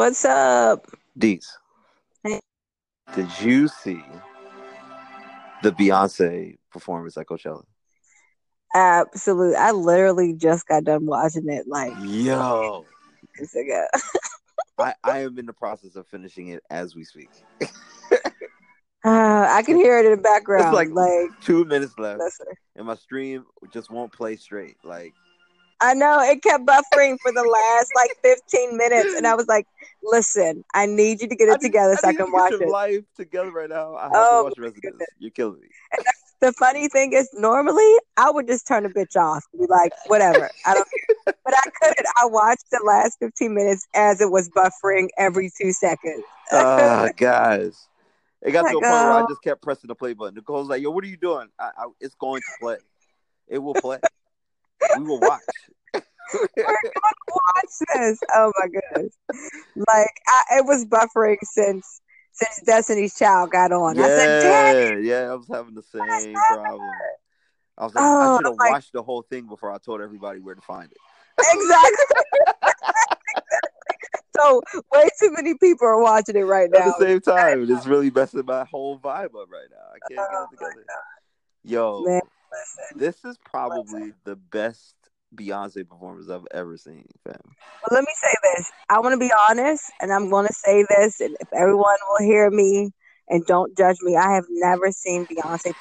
What's up? Deez. Hey. Did you see the Beyonce performance at Coachella? Absolutely. I literally just got done watching it like Yo, minutes ago. I, I am in the process of finishing it as we speak. Uh, I can hear it in the background. It's like, like two minutes left, and my stream just won't play straight. Like, I know it kept buffering for the last like 15 minutes, and I was like, "Listen, I need you to get it I need- together so I need can watch it." life together right now. I have Oh, to watch the rest of this. goodness. You're killing me. The funny thing is, normally I would just turn the bitch off, be like, "Whatever, I don't care." But I couldn't. I watched the last 15 minutes as it was buffering every two seconds. Ah, guys. It got to a point where I oh. just kept pressing the play button. Nicole's like, "Yo, what are you doing?" I, I, it's going to play. It will play. We will watch. We're gonna watch this. Oh my goodness! Like I, it was buffering since since Destiny's Child got on. I said, "Damn, Yeah, yeah, I was having the same problem. I was like, Oh, I should have like- watched the whole thing before I told everybody where to find it. exactly." so way too many people are watching it right now. At the same time, it's really messing my whole vibe up right now. I can't get Oh it together. Yo, Man. This is probably the best Beyonce performance I've ever seen, fam. But let me say this. I want to be honest, and I'm going to say this, and if everyone will hear me and don't judge me, I have never seen Beyonce.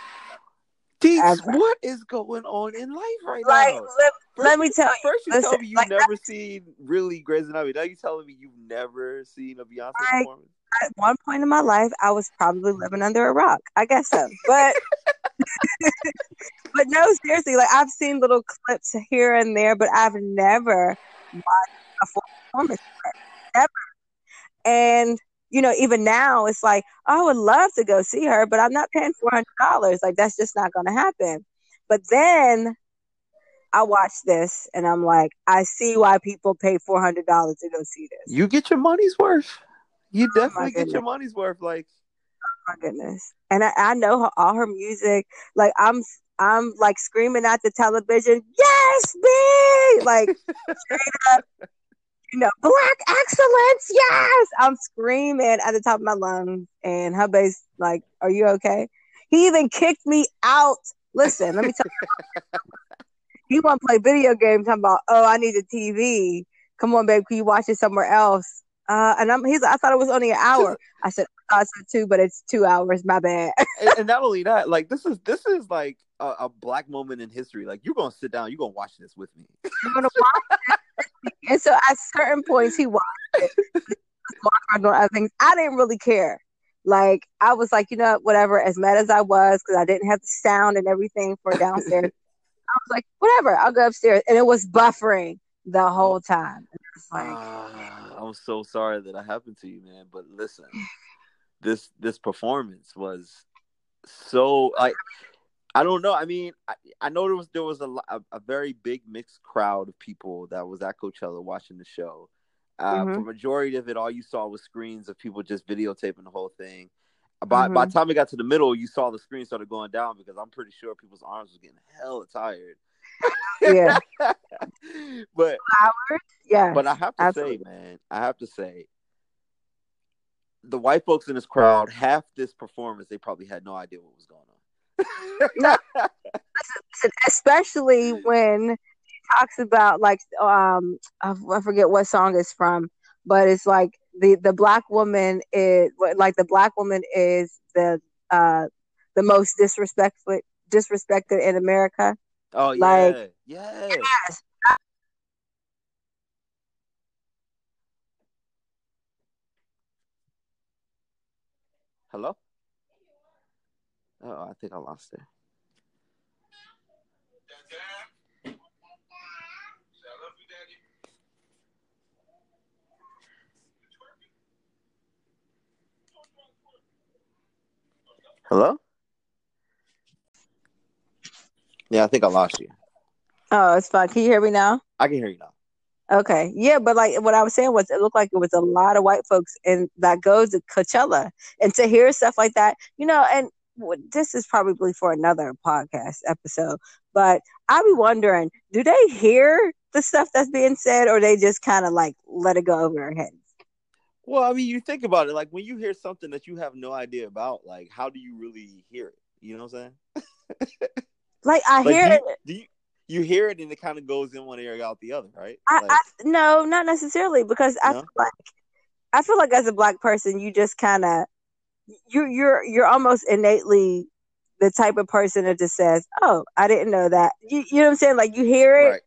What is going on in life right Like, now? let, First let me tell you. First, you listen, tell me you've like, never seen really Grey's Anatomy. Now you're telling me you've never seen a Beyonce Like, performance. at one point in my life, I was probably living under a rock. I guess so. But but no, seriously, like I've seen little clips here and there, but I've never watched a full performance ever. And you know, even now, it's like oh, I would love to go see her, but I'm not paying four hundred dollars. Like that's just not going to happen. But then I watch this, and I'm like, I see why people pay four hundred dollars to go see this. You get your money's worth. You Oh, definitely get your money's worth. Like, my goodness. And I, I know her, all her music. Like I'm, I'm like screaming at the television, "Yes, me!" Like straight up, you know, black excellence. Yes, I'm screaming at the top of my lungs. And her bass, like, "Are you okay?" He even kicked me out. Listen, let me tell you. he want to play video games. Talking about, "Oh, I need a TV. Come on, babe, can you watch it somewhere else?" Uh, and I'm, he's, I thought it was only an hour. I said, I thought so too, but it's two hours. My bad. and, and not only that, like this is this is like a, a black moment in history. Like you're gonna sit down, you're gonna watch this with me. I'm gonna watch it. And so at certain points he watched it. Doing other things. I didn't really care. Like I was like, you know, whatever. As mad as I was, because I didn't have the sound and everything for downstairs, I was like, whatever. I'll go upstairs, and it was buffering the whole time. It's like, Ah, I'm so sorry that I happened to you, man. But listen, this this performance was so like I don't know. I mean, I, I know there was there was a, a a very big mixed crowd of people that was at Coachella watching the show. Uh, Mhm. For majority of it, all you saw was screens of people just videotaping the whole thing. By by Mhm. the time it got to the middle, you saw the screen started going down because I'm pretty sure people's arms was getting hella tired. Yeah, but yeah. but I have to absolutely. say, man, I have to say, the white folks in this crowd, half this performance, they probably had no idea what was going on. Listen, especially when he talks about like um I I forget what song it's from, but it's like the the black woman is like the black woman is the uh the most disrespectful disrespected in America. Oh yeah, Like- yeah. Yes. Hello. Oh, I think I lost it. Hello. Yeah, I think I lost you. Oh, it's fine. Can you hear me now? I can hear you now. Okay. Yeah, but like what I was saying was it looked like it was a lot of white folks and that goes to Coachella. And to hear stuff like that, you know, and this is probably for another podcast episode, but I be wondering, do they hear the stuff that's being said or they just kind of like let it go over their heads? Well, I mean, you think about it, like when you hear something that you have no idea about, like how do you really hear it? You know what I'm saying? like I Like, hear do it. you, do you you hear it and it kind of goes in one ear out the other, right? I, Like, I no, not necessarily because I No? feel like I feel like as a black person, you just kind of you you're you're almost innately the type of person that just says, "Oh, I didn't know that." You, you know what I'm saying? Like you hear it, right.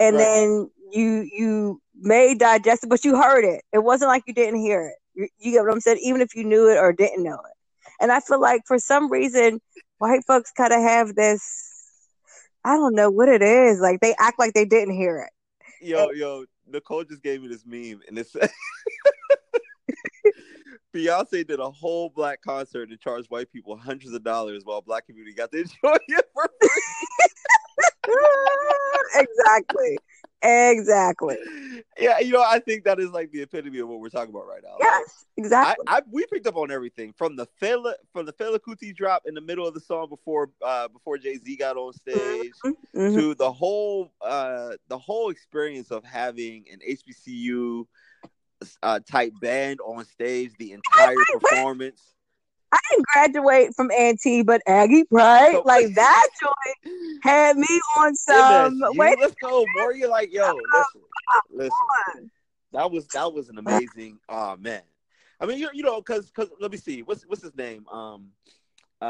and right. then you you may digest it, but you heard it. It wasn't like you didn't hear it. You, you get what I'm saying? Even if you knew it or didn't know it. And I feel like for some reason, white folks kind of have this. I don't know what it is. Like they act like they didn't hear it. Yo, yo, Nicole just gave me this meme and it said Beyonce did a whole black concert and charged white people hundreds of dollars while black community got to enjoy it for exactly. Exactly. yeah, you know, I think that is like the epitome of what we're talking about right now. Yes, exactly. I we picked up on everything from the Fela from the Fela Kuti drop in the middle of the song before uh before Jay Z got on stage Mhm. to the whole uh the whole experience of having an HBCU uh, type band on stage the entire performance. I didn't graduate from A&T, but Aggie Pride, So- like that joint had me on some. Wait, let's go, more. You're like, yo, listen, listen. That was that was an amazing. Oh man, I mean, you, you know, because because let me see, what's what's his name? Um, uh, uh,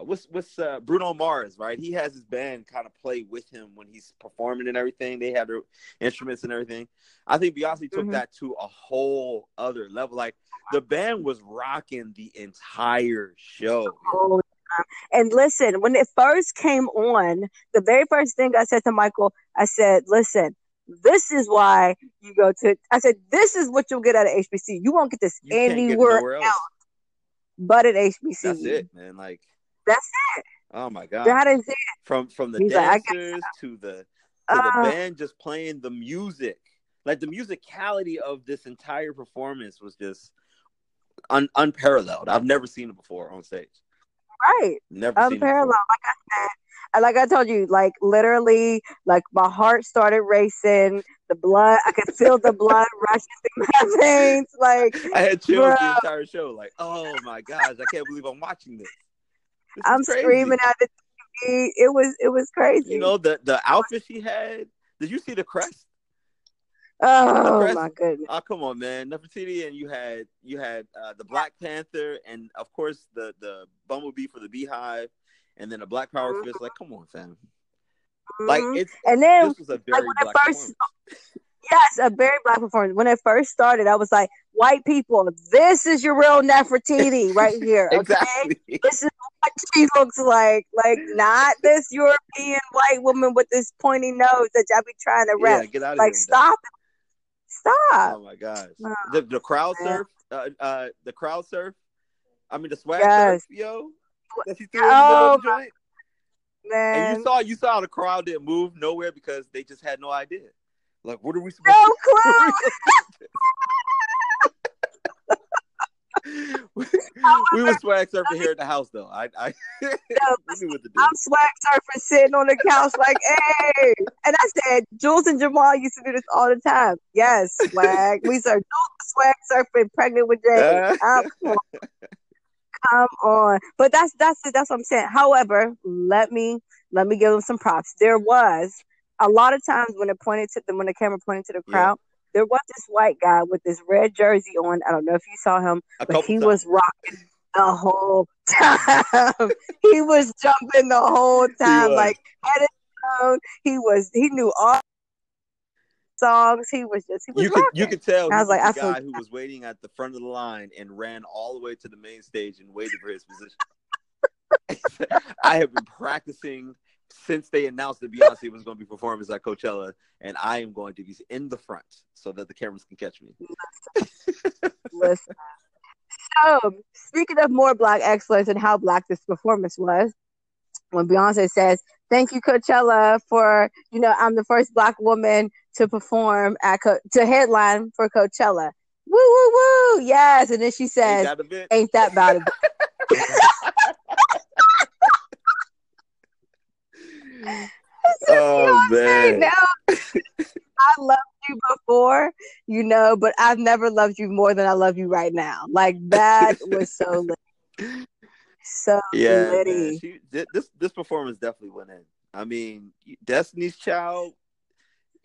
uh what's what's uh, Bruno Mars, right? He has his band kind of play with him when he's performing and everything. They have their instruments and everything. I think Beyonce took Mhm. that to a whole other level. Like the band was rocking the entire show. And listen, when it first came on, the very first thing I said to Michael, I said, listen, this is why you go to, I said, this is what you'll get out of HBC. You won't get this You can't get anywhere else. else but at HBC. That's it, man. Like That's it. Oh my god. That is it. from from the He's like, dancers to the to the Uh, band just playing the music like the musicality of this entire performance was just un- unparalleled i've never seen it before on stage right. never Unparalleled. Like I said, and like I told you, like literally, like my heart started racing. The blood, I could feel the blood rushing through my veins. Like i had chills the entire show like oh my gosh i can't believe i'm watching this, This I'm screaming at the TV. It was, it was crazy. you know the the outfit she had did you see the crest oh my goodness. Oh come on, man! Nefertiti, and you had you had uh, the Black Panther, and of course the the Bumblebee for the Beehive, and then a Black Power Mhm. fist. Like, come on, fam! Like Mhm. it's and then this was a very when black first-. Yes, a very black performance. When it first started, I was like, white people, this is your real Nefertiti right here. Okay? exactly. This is what she looks like. Like, not this European white woman with this pointy nose that y'all be trying to Yeah, get out of like, here. that. stop it. Stop. Oh my gosh. No. The the crowd Yeah. surf, uh, uh, the crowd surf. I mean the swag Yes. surf, yo. That she threw in the middle of the Oh, joint. Man. And you saw you saw the crowd didn't move nowhere because they just had no idea. Like, what are we supposed no to clue. we, we was swag surfing here at the house though. I, I knew what to do. I'm swag surfing, sitting on the couch, like, hey. And I said, Jules and Jamal used to do this all the time. Yes, swag. we said, Jules swag surfing, pregnant with Jay. Um, come on. But that's that's it. That's what I'm saying. However, let me let me give them some props. There was a lot of times when it pointed to the when the camera pointed to the Yeah. There was this white guy with this red jersey on. I don't know if you saw him, A but he times. was rocking the whole time. he was jumping the whole time, like had it down. He was he knew all songs. He was just he was you could you could tell I was like, I guy who was waiting at the front of the line and ran all the way to the main stage and waited for his position. I have been practicing since they announced that Beyonce was going to be performing at Coachella, and I am going to be in the front so that the cameras can catch me. Listen. So, speaking of more black excellence and how black this performance was, when Beyonce says, "Thank you, Coachella, for you know I'm the first black woman to perform at Co- to headline for Coachella." Woo woo woo! Yes, and then she says, that a bit? "Ain't that about it?" oh Beyonce, man! I loved you before, you know, but I've never loved you more than I love you right now. Like that was so lit. So Yeah, litty. She, this this performance definitely went in. I mean, Destiny's Child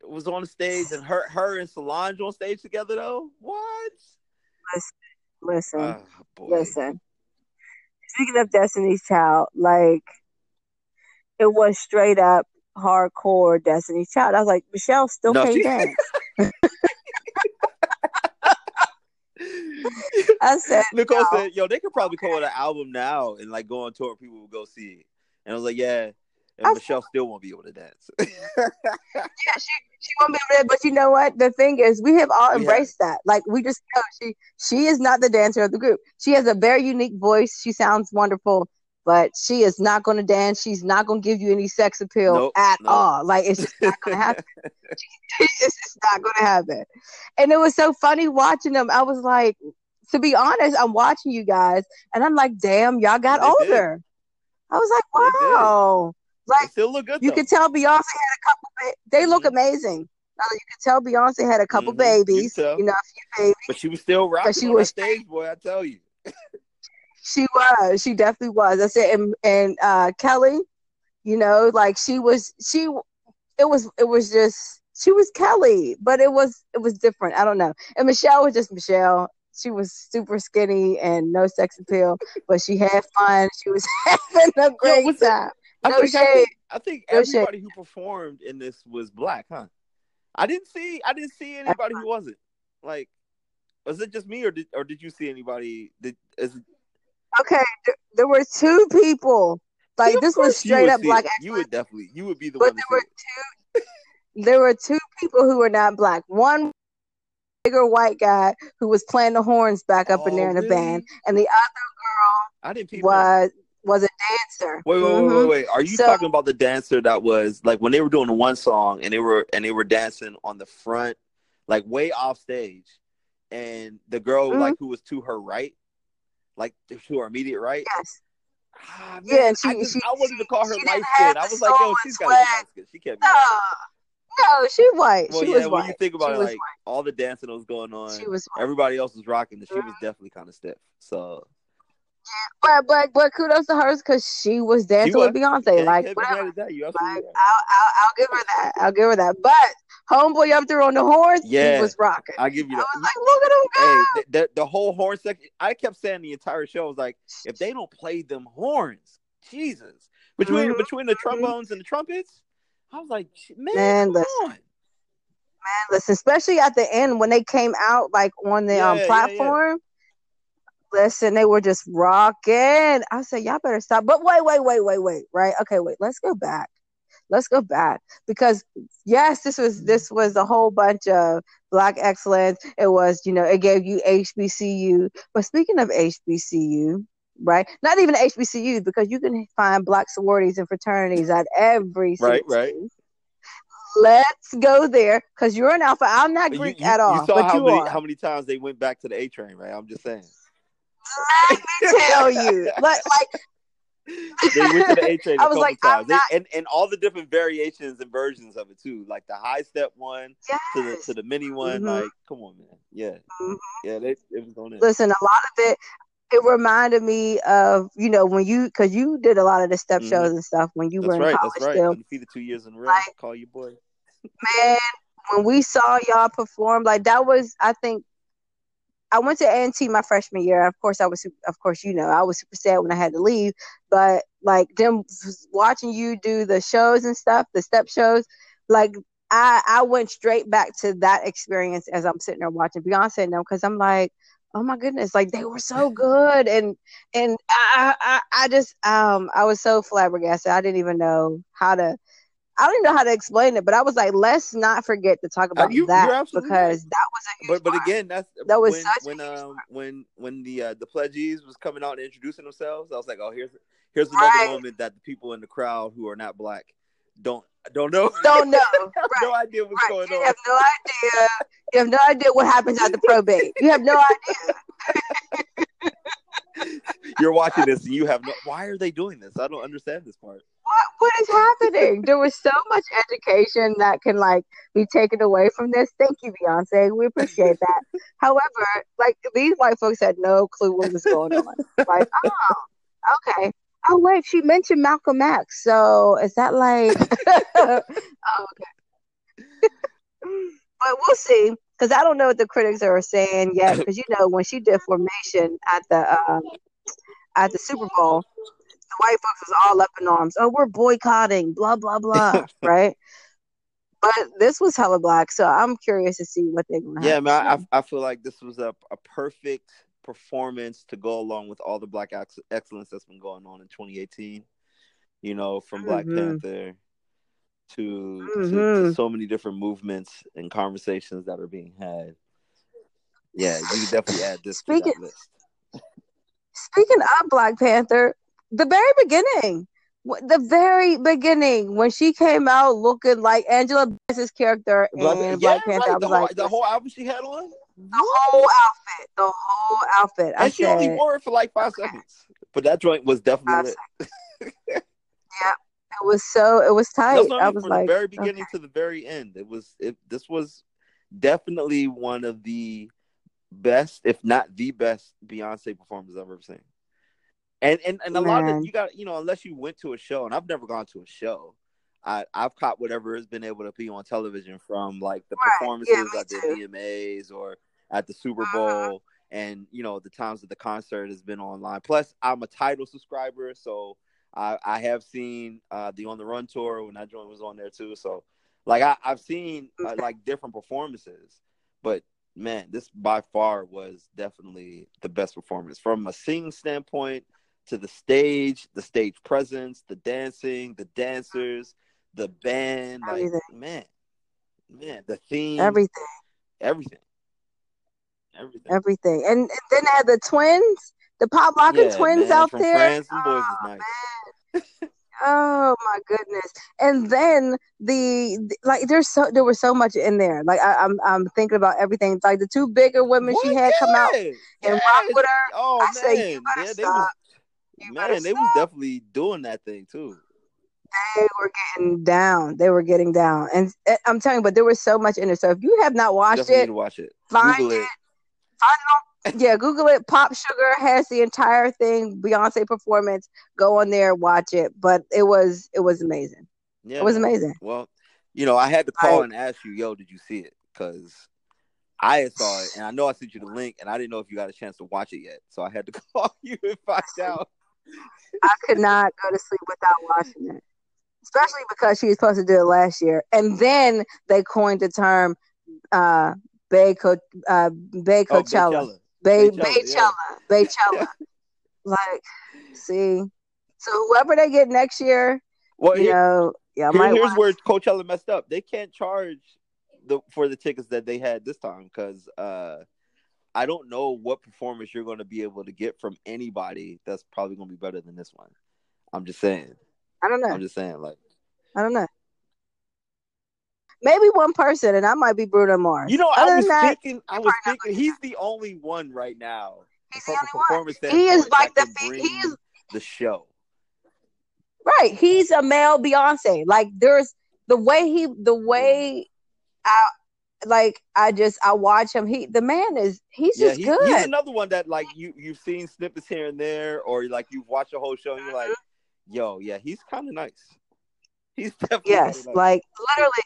was on the stage, and her her and Solange on stage together though. What? Listen, Oh listen. Speaking of Destiny's Child, like it was straight up hardcore Destiny Child. I was like, Michelle still No, can't dance. I said, Nicole no. said, "Yo, they could probably call it an album now and like go on tour. and People will go see it." And I was like, "Yeah." And I- Michelle still won't be able to dance. yeah, she she won't be able to. But you know what? The thing is, we have all embraced that. Like we just know she she is not the dancer of the group. She has a very unique voice. She sounds wonderful, but she is not going to dance. She's not going to give you any sex appeal Nope, at nope. all. Like it's just not going to happen. it's just not going to happen. And it was so funny watching them. I was like, to be honest, I'm watching you guys, and I'm like, damn, y'all got They did. older. I was like, They did. wow. They Like still look good. you though. could tell Beyonce had a couple. Ba- they look Mhm. amazing. Uh, you could tell Beyonce had a couple Mhm. babies. You. You know, a few babies. but she was still rocking she on was- stage, boy. I tell you. She was. She definitely was. I said, and, and uh, Kelly, you know, like she was. She. It was. It was just. She was Kelly, but it was. It was different. I don't know. And Michelle was just Michelle. She was super skinny and no sex appeal, but she had fun. She was having a great that? time. I No think, I shade. think, I think No shade. everybody who performed in this was black, huh? I didn't see. I didn't see anybody who wasn't. Like, was it just me, or did or did you see anybody? Did is, Okay, th- there were two people. Like Of this was straight up black it. You would definitely. You would be the But one there were two. There were two people who were not black. One bigger white guy who was playing the horns back up in Oh, there in the really? band, and the other girl I didn't peep girl that. was was a dancer. Wait, wait, wait, Mhm. wait, wait. Are you So- talking about the dancer that was like when they were doing the one song and they were and they were dancing on the front, like way off stage, and the girl Mhm. like who was to her right, like to her immediate right. Yes. Ah, man, Yeah, and she- I, just, she- I wanted to call her she light didn't skin. I was like, yo, she's got to be swag. light. She can't be. No, no, she white. Well, she yeah, was when white. you think about she it, like white. all the dancing that was going on, She was white. everybody else was rocking, and she was definitely kind of stiff. So But but but kudos to hers because she was dancing was. with Beyonce. can't, like whatever. mad at that. Like. I'll, I'll I'll give her that. I'll give her that. But homeboy up there on the horns, Yeah. he was rocking. I give you that. I was like, look at him go. Hey, the, the, the whole horn section. I kept saying the entire show I was like, if they don't play them horns, Jesus, between Mhm. between the trombones and the trumpets, I was like, man, Man, come listen. on. listen, especially at the end when they came out like on the Yeah, um yeah, yeah. platform. Listen, they were just rocking. I said, y'all better stop. But wait, wait, wait, wait, wait. Right? Okay, wait. Let's go back. Let's go back because yes, this was mm-hmm. this was a whole bunch of black excellence. It was, you know, it gave you HBCU. But speaking of HBCU, right? Not even HBCU because you can find black sororities and fraternities at every Right, right. Let's go there because you're an alpha. I'm not You, Greek you- at all, you saw how you many are. how many times they went back to the A train, right? I'm just saying. Let me tell you, like, like they went to the A train a I was couple like, I'm times, They- not- and and all the different variations and versions of it too, like the high step one to the to the mini one. Mhm. Like, come on, man, yeah, Mhm. yeah, they, it was going in. Listen, a lot of it, it reminded me of you know when you because you did a lot of the step Mhm. shows and stuff when you That's were in right, college that's right. still. Undefeated two years in a row. Like- Call your boy. Man, when we saw y'all perform, like that was I think. I went to A&T my freshman year. Of course, I was, of course, you know, I was super sad when I had to leave. But like them watching you do the shows and stuff, the step shows, like I, I went straight back to that experience as I'm sitting there watching Beyonce and them because I'm like, oh my goodness, like they were so good, and and I, I, I just, um, I was so flabbergasted. I didn't even know how to. I don't even know how to explain it, but I was like, let's not forget to talk about Uh, you- that because that was a huge But but part. again, that's That was when when um when when the uh, the pledges was coming out and introducing themselves. I was like, oh, here's here's another Right. moment that the people in the crowd who are not black don't don't know don't know. have no idea what's Right. going You on. have no idea. You have no idea what happens at the probate. You have no idea. You're watching this and you have no. Why are they doing this? I don't understand this part. What is happening? there was so much education that can like be taken away from this. Thank you, Beyonce. We appreciate that. However, like these white folks had no clue what was going on. like, oh, okay. Oh wait, she mentioned Malcolm X. So is that like oh, okay. but we'll see. Because I don't know what the critics are saying yet. Because you know, when she did formation at the um, at the Super Bowl, white folks is all up in arms. Oh, we're boycotting, blah blah blah, right? But this was hella black, so I'm curious to see what they're gonna. Yeah, man, I, I feel like this was a, a perfect performance to go along with all the black ex- excellence that's been going on in 2018. You know, from Black mm-hmm. Panther to, mm-hmm. to, to mm-hmm. so many different movements and conversations that are being had. Yeah, you definitely add this speaking, to that list. speaking of Black Panther, the very beginning, the very beginning when she came out looking like Angela Bassett's character in yeah, Black Panther, right. the, whole, like, the whole album she had on. The whole outfit, the whole outfit. And I she said, only wore it for like five okay. seconds, but that joint was definitely lit. yeah, it was so it was tight. I was from like, the very beginning okay. to the very end. It was it. This was definitely one of the best, if not the best, Beyonce performance I've ever seen. And and, and a lot of you got you know unless you went to a show, and I've never gone to a show. I I've caught whatever has been able to be on television from like the right. performances yeah, at the VMAs or at the Super uh-huh. Bowl, and you know the times that the concert has been online. Plus, I'm a Tidal subscriber, so I I have seen uh, the On the Run tour when that joint was on there too. So like I I've seen uh, like different performances, but man, this by far was definitely the best performance from a singing standpoint to the stage, the stage presence, the dancing, the dancers, the band, everything. like man, man, the theme, everything, everything, everything, everything, and, and then had the twins, the pop locking yeah, twins man, out there. France oh, nice. oh my goodness! And then the, like, there's so there was so much in there. Like I, am I'm, I'm thinking about everything. Like the two bigger women what? she had yeah. come out and rock with her. Oh I man, say, you yeah, they stop. Man, they was definitely doing that thing too. They were getting down. They were getting down, and eh, I'm telling you, but there was so much in it. So if you have not watched definitely it, watch it. Find Google it. it. Find it. yeah, Google it. Pop Sugar has the entire thing. Beyonce performance. Go on there, watch it. But it was it was amazing. Yeah, it was amazing. Well, you know, I had to call I, and ask you, yo, did you see it? Because I saw it, and I know I sent you the link, and I didn't know if you got a chance to watch it yet. So I had to call you and find out. I could not go to sleep without watching it, especially because she was supposed to do it last year. And then they coined the term uh, Bay, Co- uh, Bay Coachella. Oh, Bay Beychella. Yeah. Beychella. like, see. So whoever they get next year, well, you here, know, yeah, here, here's where Coachella messed up. They can't charge the for the tickets that they had this time because uh I don't know what performance you're going to be able to get from anybody that's probably going to be better than this one. I'm just saying. I don't know. I'm just saying, like, I don't know. Maybe one person, and I might be Bruno Mars. You know, Other I was that, thinking, I was thinking, he's the only one right now. He's the only one. He is like the he is the show. Right, he's a male Beyonce. Like, there's the way he, the way I, like I just I watch him. He the man is he's yeah, just he, good. He's another one that like you you've seen snippets here and there, or like you've watched a whole show and you're like, mm-hmm. yo, yeah, he's kind of nice. He's definitely yes, nice. like literally.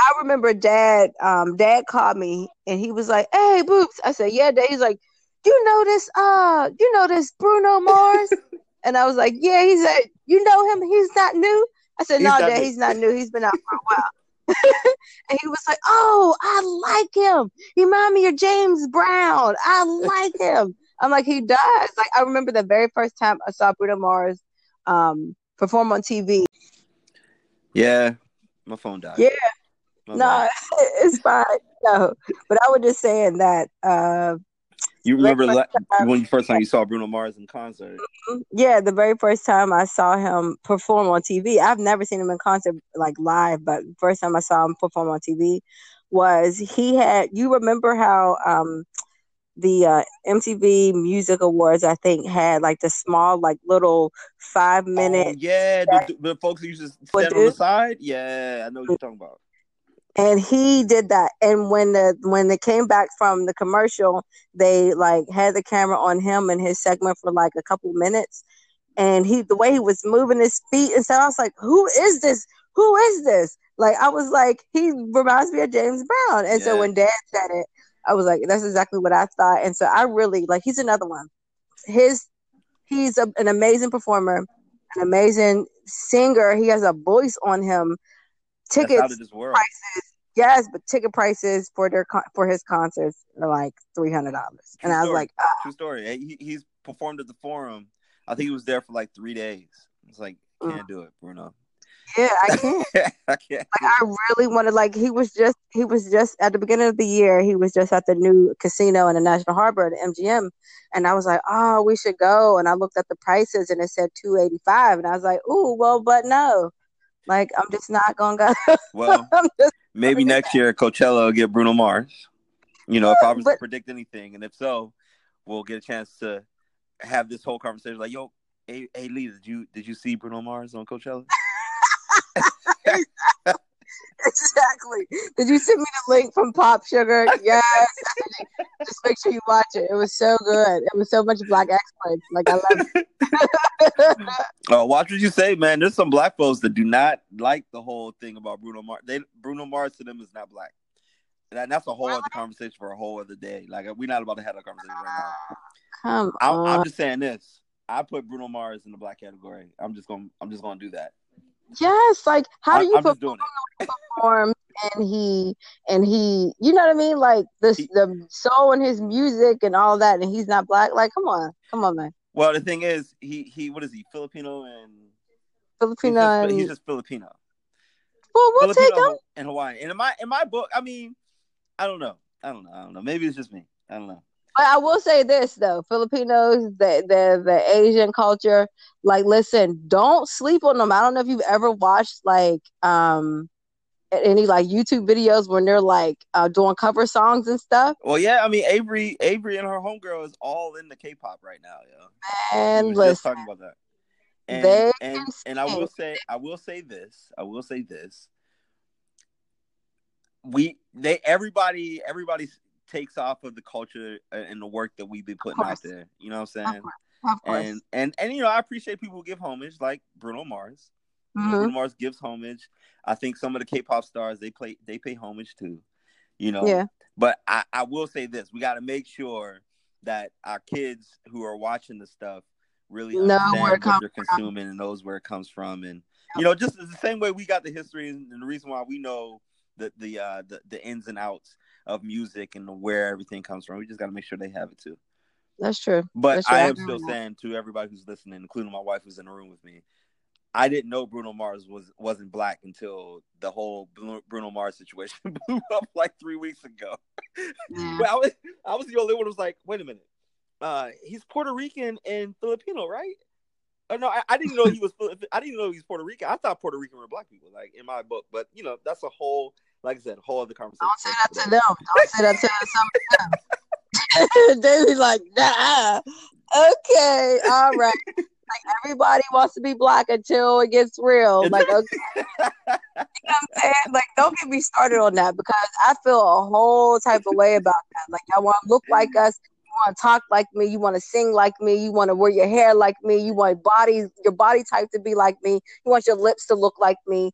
I remember dad. Um, dad called me and he was like, "Hey, Boops." I said, "Yeah, dad." He's like, "You know this? Uh, you know this Bruno Mars?" and I was like, "Yeah." He said, "You know him? He's not new." I said, "No, dad. New. He's not new. He's been out for a while." and he was like, "Oh, I like him. He remind me of James Brown. I like him." I'm like, "He does." Like, I remember the very first time I saw Bruno Mars um, perform on TV. Yeah, my phone died. Yeah, my no, it's fine. No, but I was just saying that uh, you remember la- when you first time you saw Bruno Mars in concert? Mm-hmm. Yeah, the very first time I saw him perform on TV. I've never seen him in concert like live, but first time I saw him perform on TV was he had. You remember how um, the uh, MTV Music Awards, I think, had like the small, like little five minute. Oh, yeah, the, the folks who used to stand on the side. Yeah, I know what you're talking about. And he did that. And when the when they came back from the commercial, they like had the camera on him and his segment for like a couple minutes. And he the way he was moving his feet and stuff, I was like, Who is this? Who is this? Like I was like, he reminds me of James Brown. And yeah. so when dad said it, I was like, that's exactly what I thought. And so I really like he's another one. His he's a, an amazing performer, an amazing singer. He has a voice on him. Tickets prices, yes, but ticket prices for their for his concerts are like three hundred dollars. And I was like, ah. true story. He, he's performed at the Forum. I think he was there for like three days. It's like can't mm. do it, Bruno. Yeah, I can't. I can't. Like I really wanted. Like he was just he was just at the beginning of the year. He was just at the new casino in the National Harbor, the MGM, and I was like, oh, we should go. And I looked at the prices, and it said two eighty five, and I was like, ooh, well, but no, like I'm just not gonna go. well, maybe next year Coachella will get Bruno Mars. You know, if I was but, to predict anything, and if so, we'll get a chance to have this whole conversation. Like, yo, hey, hey Lee, did you did you see Bruno Mars on Coachella? exactly. Did you send me the link from Pop Sugar? Yes. Just make sure you watch it. It was so good. It was so much black excellence. Like I love it. oh, watch what you say, man. There's some black folks that do not like the whole thing about Bruno Mars. They Bruno Mars to them is not black. And that's a whole other conversation for a whole other day. Like we're not about to have that conversation right now. Come I'm, on. I'm just saying this. I put Bruno Mars in the black category. I'm just gonna I'm just gonna do that. Yes, like how do you perform, perform and he and he you know what I mean? Like the he, the soul in his music and all that and he's not black. Like come on. Come on, man. Well the thing is he he what is he? Filipino and Filipino he's just, and... he's just Filipino. Well we'll Filipino take him. And Hawaiian. And in my in my book, I mean, I don't know. I don't know. I don't know. Maybe it's just me. I don't know. But I will say this though, Filipinos, the the the Asian culture, like listen, don't sleep on them. I don't know if you've ever watched like um any like YouTube videos when they're like uh, doing cover songs and stuff. Well, yeah, I mean Avery, Avery and her homegirl is all in the K-pop right now, yo. And listen, just talking about that. And, they and and I will say, I will say this, I will say this. We they everybody everybody's takes off of the culture and the work that we've been putting out there. You know what I'm saying? Of course. And and and you know, I appreciate people who give homage, like Bruno Mars. Mm-hmm. Bruno Mars gives homage. I think some of the K-pop stars they play they pay homage too. You know. Yeah. But I, I will say this: we got to make sure that our kids who are watching the stuff really know understand where what they're consuming from. and knows where it comes from, and you know, just the same way we got the history and the reason why we know the the uh the, the ins and outs of music and where everything comes from. We just got to make sure they have it too. That's true. But That's true. I am still saying to everybody who's listening, including my wife who's in the room with me, I didn't know Bruno Mars was wasn't black until the whole Bruno Mars situation blew up like three weeks ago. Yeah. I was I was the only one who was like, wait a minute, uh, he's Puerto Rican and Filipino, right? Oh, no, I, I, didn't know he was. I didn't know he was Puerto Rican. I thought Puerto Rican were black people, like in my book. But you know, that's a whole like I said, whole other conversation. Don't say that to them. Don't say that to some of them. they be like, nah. Okay, all right. like everybody wants to be black until it gets real. Like, okay. you know what I'm saying? Like, don't get me started on that because I feel a whole type of way about that. Like, I want to look like us. You want to talk like me. You want to sing like me. You want to wear your hair like me. You want body, your body type to be like me. You want your lips to look like me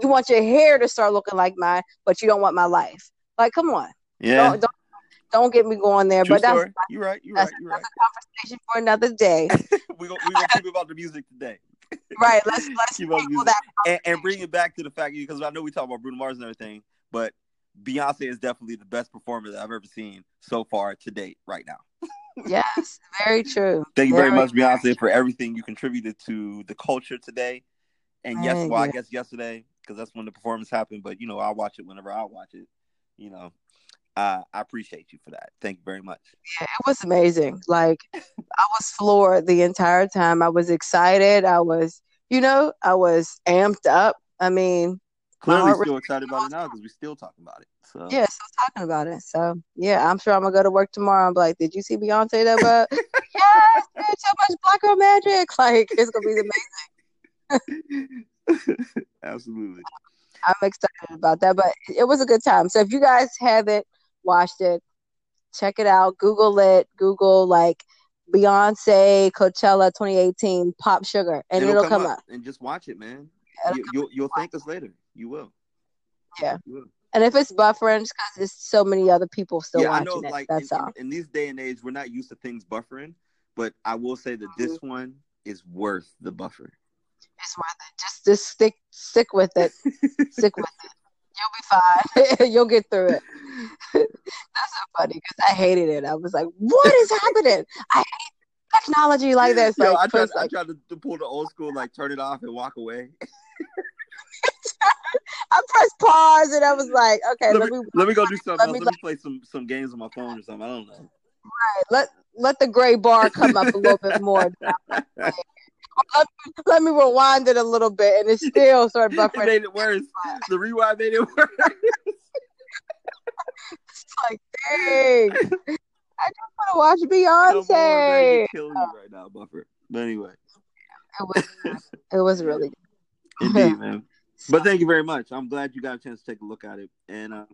you want your hair to start looking like mine, but you don't want my life. Like, come on. Yeah. Don't don't, don't get me going there. True but that's you're right. You're right. You're right. conversation for another day. we gonna we gonna keep about the music today. right. Let's let's keep about that and, and, bring it back to the fact because I know we talk about Bruno Mars and everything, but Beyonce is definitely the best performer that I've ever seen so far to date right now. yes, very true. Thank you very, very much, Beyonce, for everything you contributed to the culture today. And yes, well, I guess yesterday because that's when the performance happened. But you know, I watch it whenever I watch it. You know, uh, I appreciate you for that. Thank you very much. Yeah, it was amazing. Like I was floored the entire time. I was excited. I was, you know, I was amped up. I mean, Clearly, still excited about it now because we're still talking about it. So Yeah, still talking about it. So yeah, I'm sure I'm gonna go to work tomorrow. I'm like, did you see Beyonce though? But yes, so much black girl magic. Like it's gonna be amazing. absolutely. I'm excited about that. But it was a good time. So if you guys haven't watched it, check it out. Google it. Google like Beyonce Coachella 2018 Pop Sugar, and it'll, come, up. and just watch it, man. It'll You, you'll you'll thank us later. You will. Yeah. You will. And if it's buffering, because there's so many other people still yeah, I watching know. it. Like That's in, all. in, in these day and age, we're not used to things buffering, but I will say that this Mm-hmm. one is worth the buffer. It's worth it. Just just stick stick with it. stick with it. You'll be fine. You'll get through it. That's so funny because I hated it. I was like, "What is happening? I hate technology like this." Yo, Like, I tried, I like, tried to, to pull the old school, like turn it off and walk away. I pressed pause and I was like, "Okay, let, let, me, me let me go do something let else. me Let me play some some games on my phone or something. I don't know. Right. Let let the gray bar come up a little bit more." Let, me, let me rewind it a little bit, and it still started It buffering. made it worse. The rewind made it worse. It's like, dang, I just want to watch Come on, Beyonce. killing me right now, buffer. But anyway, It was, it was really good. indeed, man. But thank you very much. I'm glad you got a chance to take a look at it. And um,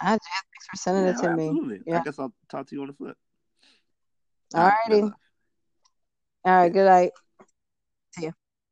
I did. Thanks for sending yeah, it to me. absolutely. Yeah. I guess I'll talk to you on the flip. Alrighty. bye-bye. All right. Good night. Ya.